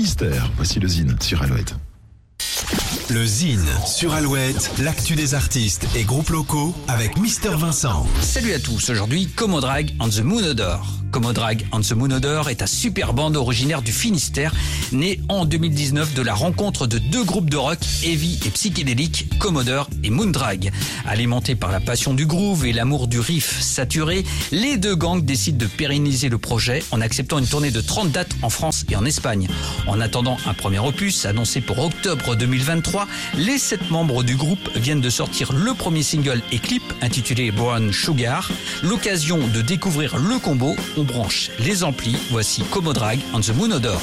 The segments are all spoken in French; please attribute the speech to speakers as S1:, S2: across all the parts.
S1: Finistère. Voici le Zine sur Alouette.
S2: Le Zine sur Alouette, l'actu des artistes et groupes locaux avec Mister Vincent.
S3: Salut à tous, aujourd'hui Comodrag and the Moon Odor. And the Moon Odor est un super band originaire du Finistère, né en 2019 de la rencontre de deux groupes de rock heavy et psychédélique, Commodore et Moondrag. Alimentés par la passion du groove et l'amour du riff saturé, les deux gangs décident de pérenniser le projet en acceptant une tournée de 30 dates en France et en Espagne. En attendant un premier opus annoncé pour octobre 2023, les sept membres du groupe viennent de sortir le premier single et clip intitulé Brown Sugar. L'occasion de découvrir le combo, branche les amplis. Voici Comodrag and the Moon Odor.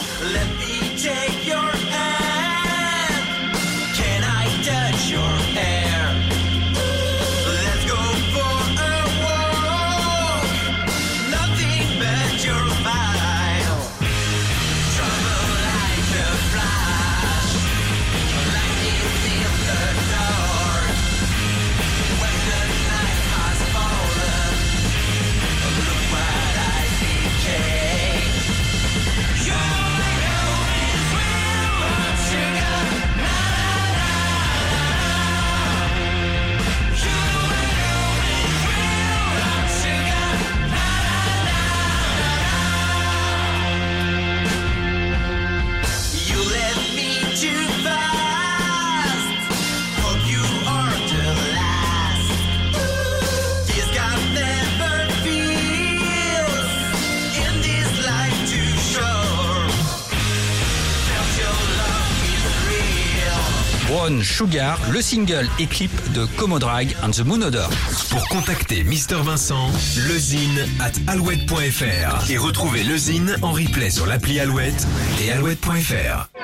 S3: Brown Sugar, le single et clip de Comodrag and the Moon Odor.
S2: Pour contacter Mister Vincent, lezine at alouette.fr et retrouver le Zine en replay sur l'appli Alouette et alouette.fr.